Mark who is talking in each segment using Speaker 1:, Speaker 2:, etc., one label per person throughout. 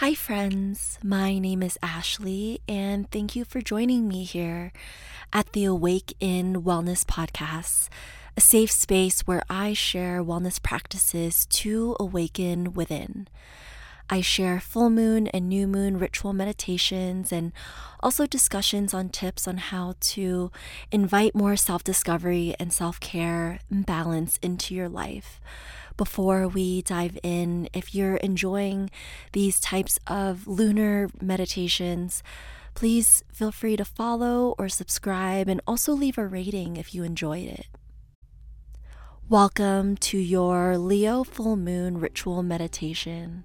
Speaker 1: Hi, friends. My name is Ashley, and thank you for joining me here at the Awake in Wellness Podcast, a safe space where I share wellness practices to awaken within. I share full moon and new moon ritual meditations and also discussions on tips on how to invite more self discovery and self care and balance into your life. Before we dive in, if you're enjoying these types of lunar meditations, please feel free to follow or subscribe and also leave a rating if you enjoyed it. Welcome to your Leo full moon ritual meditation.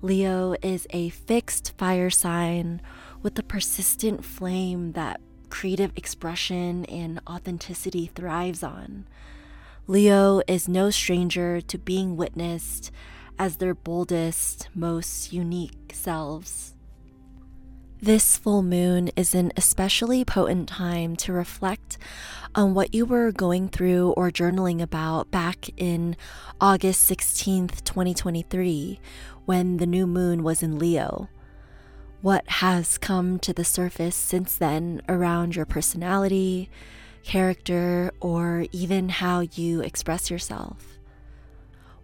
Speaker 1: Leo is a fixed fire sign with a persistent flame that creative expression and authenticity thrives on. Leo is no stranger to being witnessed as their boldest, most unique selves. This full moon is an especially potent time to reflect on what you were going through or journaling about back in August 16th, 2023, when the new moon was in Leo. What has come to the surface since then around your personality, character, or even how you express yourself?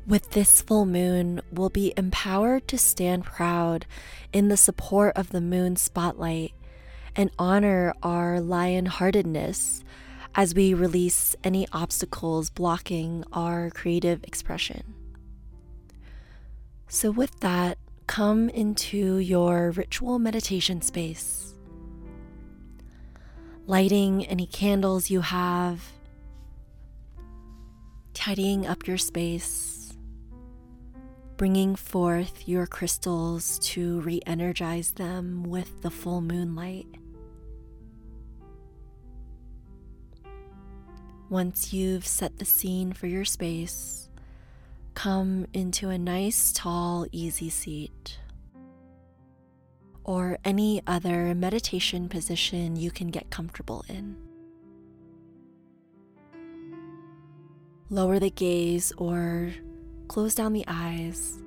Speaker 1: With this full moon, we'll be empowered to stand proud in the support of the moon spotlight and honor our lion heartedness as we release any obstacles blocking our creative expression. So, with that, come into your ritual meditation space, lighting any candles you have, tidying up your space bringing forth your crystals to re energize them with the full moonlight. Once you've set the scene for your space, come into a nice, tall, easy seat or any other meditation position you can get comfortable in. Lower the gaze or Close down the eyes.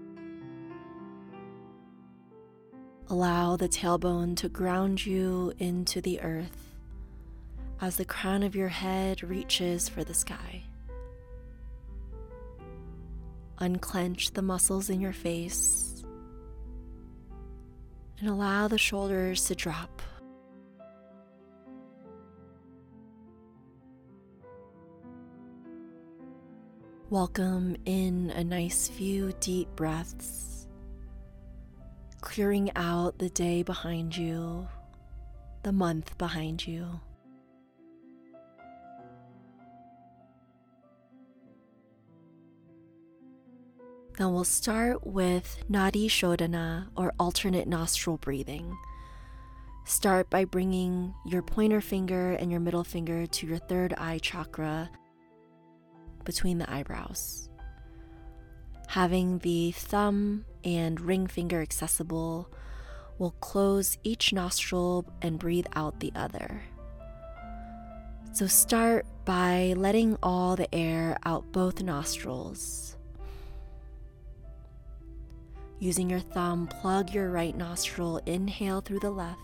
Speaker 1: Allow the tailbone to ground you into the earth as the crown of your head reaches for the sky. Unclench the muscles in your face and allow the shoulders to drop. Welcome in a nice few deep breaths, clearing out the day behind you, the month behind you. Then we'll start with Nadi Shodhana or alternate nostril breathing. Start by bringing your pointer finger and your middle finger to your third eye chakra between the eyebrows. Having the thumb and ring finger accessible, we'll close each nostril and breathe out the other. So start by letting all the air out both nostrils. Using your thumb, plug your right nostril, inhale through the left.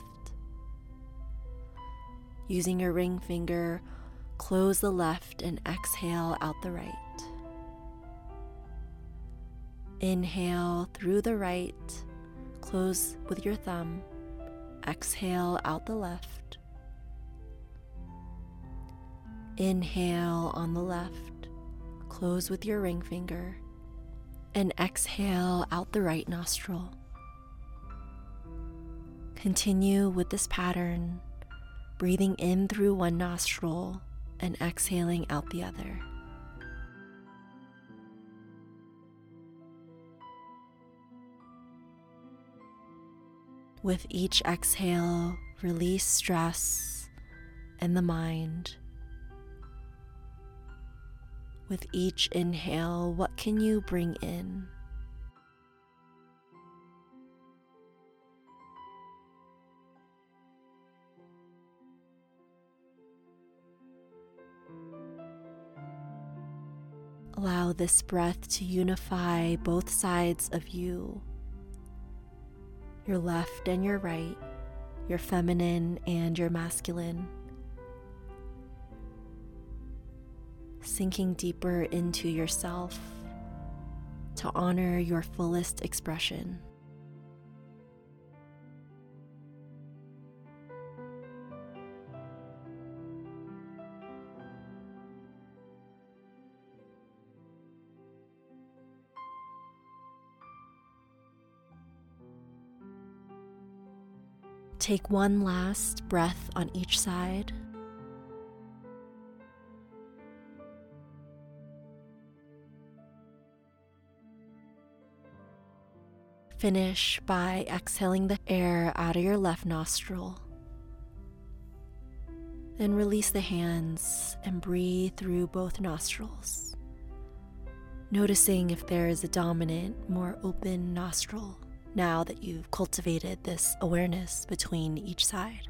Speaker 1: Using your ring finger, Close the left and exhale out the right. Inhale through the right, close with your thumb. Exhale out the left. Inhale on the left, close with your ring finger, and exhale out the right nostril. Continue with this pattern, breathing in through one nostril and exhaling out the other. With each exhale, release stress and the mind. With each inhale, what can you bring in? Allow this breath to unify both sides of you. your left and your right, your feminine and your masculine. Sinking deeper into yourself to honor your fullest expression. Take one last breath on each side. Finish by exhaling the air out of your left nostril. Then release the hands and breathe through both nostrils, noticing if there is a dominant, more open nostril now that you've cultivated this awareness between each side.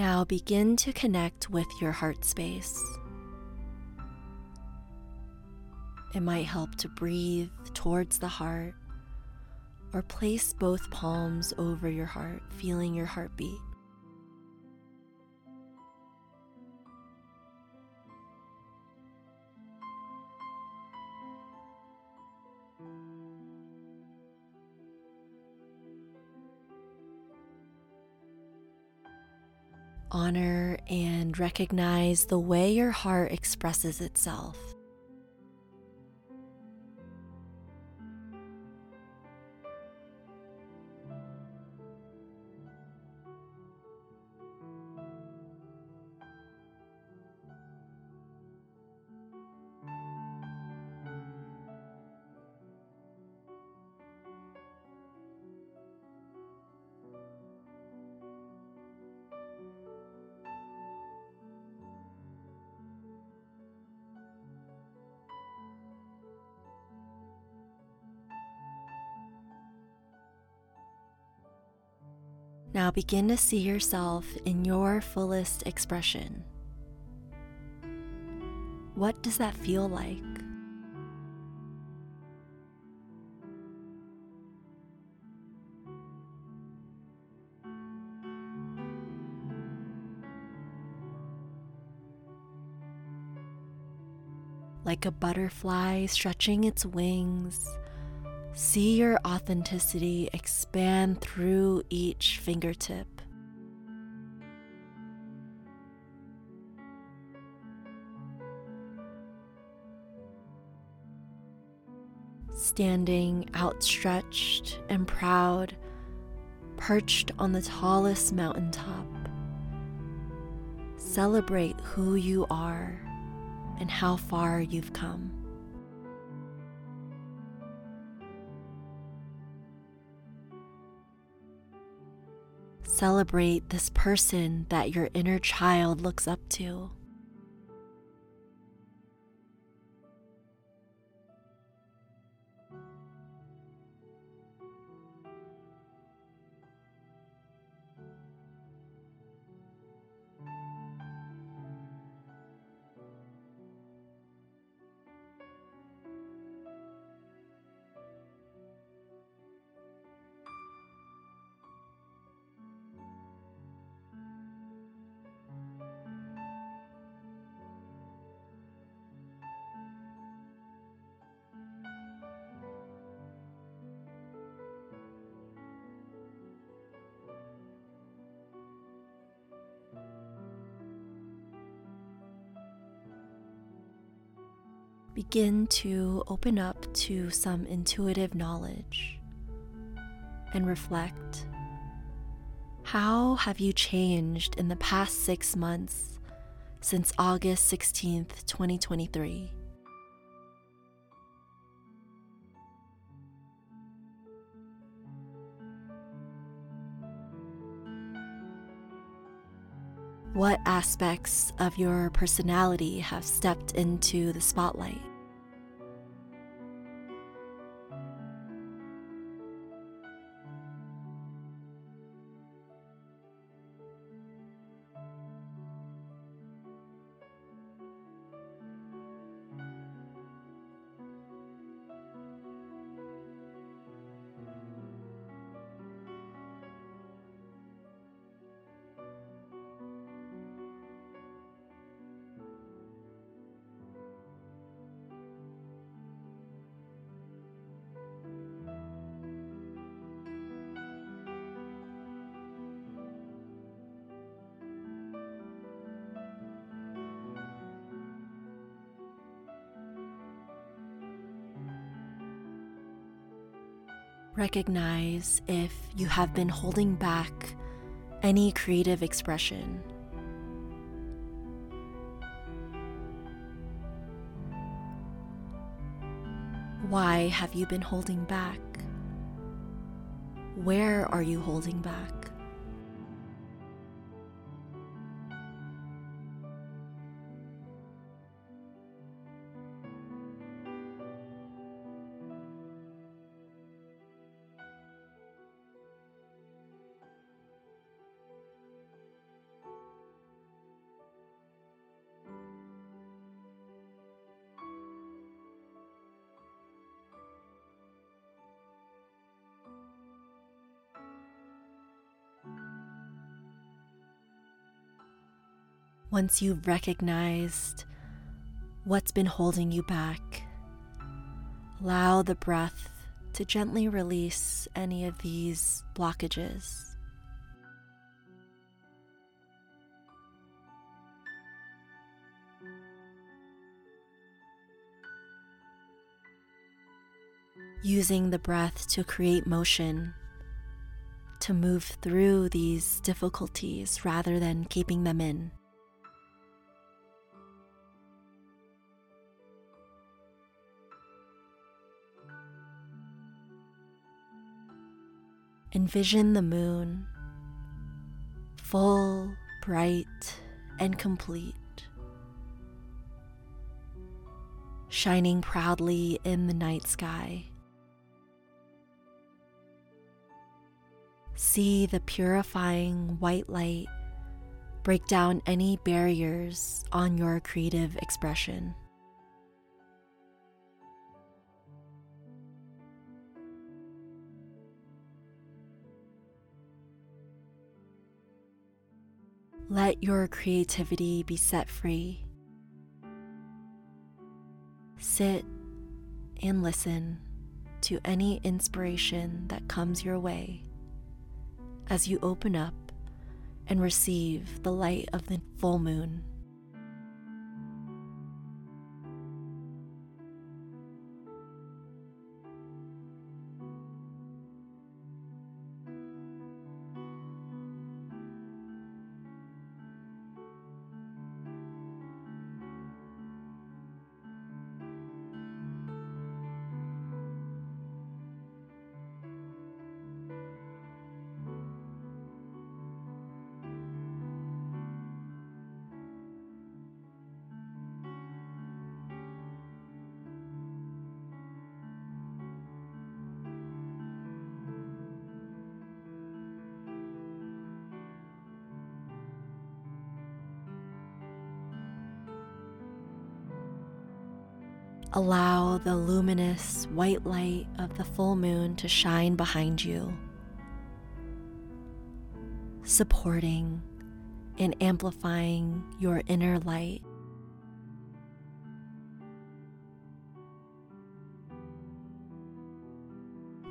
Speaker 1: Now begin to connect with your heart space. It might help to breathe towards the heart or place both palms over your heart, feeling your heartbeat. Honor and recognize the way your heart expresses itself. Now begin to see yourself in your fullest expression. What does that feel like? Like a butterfly stretching its wings See your authenticity expand through each fingertip. Standing outstretched and proud, perched on the tallest mountaintop. Celebrate who you are and how far you've come. Celebrate this person that your inner child looks up to. Begin to open up to some intuitive knowledge and reflect. How have you changed in the past six months since August 16th, 2023? What aspects of your personality have stepped into the spotlight? Recognize if you have been holding back any creative expression. Why have you been holding back? Where are you holding back? Once you've recognized what's been holding you back, allow the breath to gently release any of these blockages. Using the breath to create motion, to move through these difficulties rather than keeping them in. Envision the moon, full, bright, and complete, shining proudly in the night sky. See the purifying white light break down any barriers on your creative expression. Let your creativity be set free. Sit and listen to any inspiration that comes your way as you open up and receive the light of the full moon. Allow the luminous white light of the full moon to shine behind you, supporting and amplifying your inner light.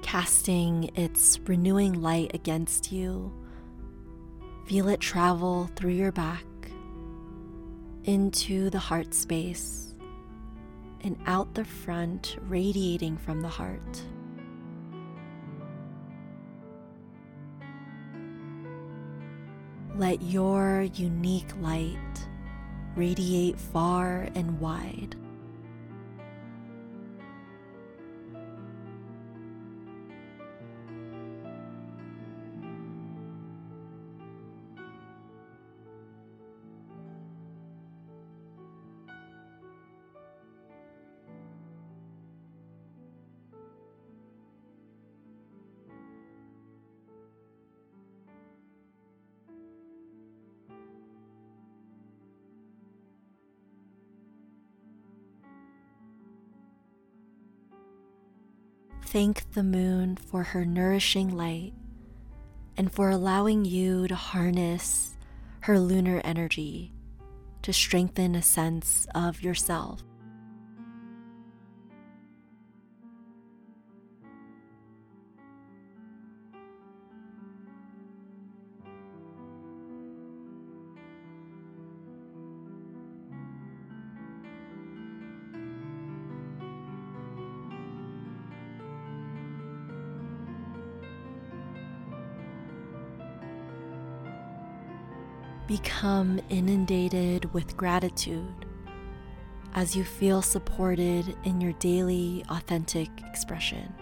Speaker 1: Casting its renewing light against you, feel it travel through your back into the heart space and out the front, radiating from the heart. Let your unique light radiate far and wide. Thank the moon for her nourishing light and for allowing you to harness her lunar energy to strengthen a sense of yourself. Become inundated with gratitude as you feel supported in your daily authentic expression.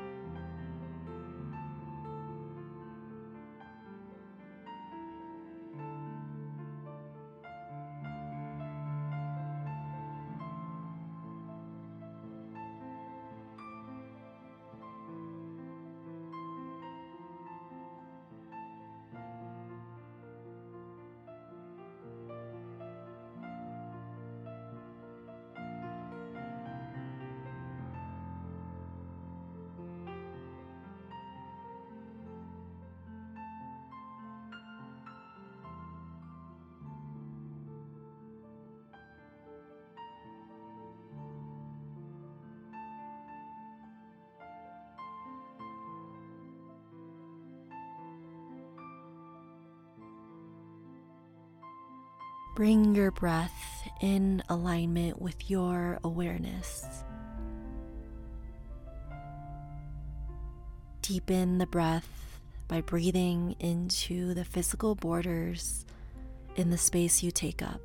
Speaker 1: Bring your breath in alignment with your awareness. Deepen the breath by breathing into the physical borders in the space you take up.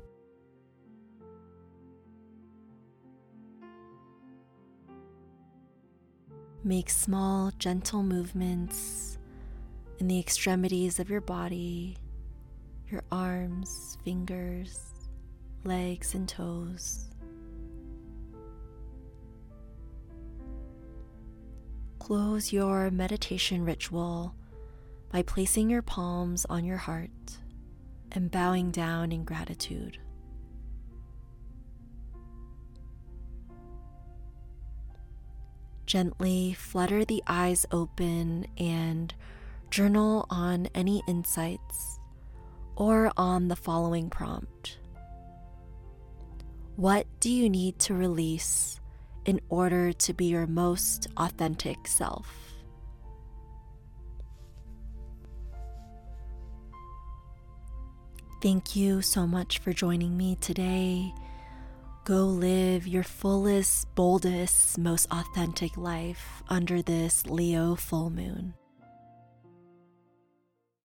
Speaker 1: Make small, gentle movements in the extremities of your body your arms, fingers, legs, and toes. Close your meditation ritual by placing your palms on your heart and bowing down in gratitude. Gently flutter the eyes open and journal on any insights or on the following prompt What do you need to release in order to be your most authentic self? Thank you so much for joining me today. Go live your fullest, boldest, most authentic life under this Leo full moon.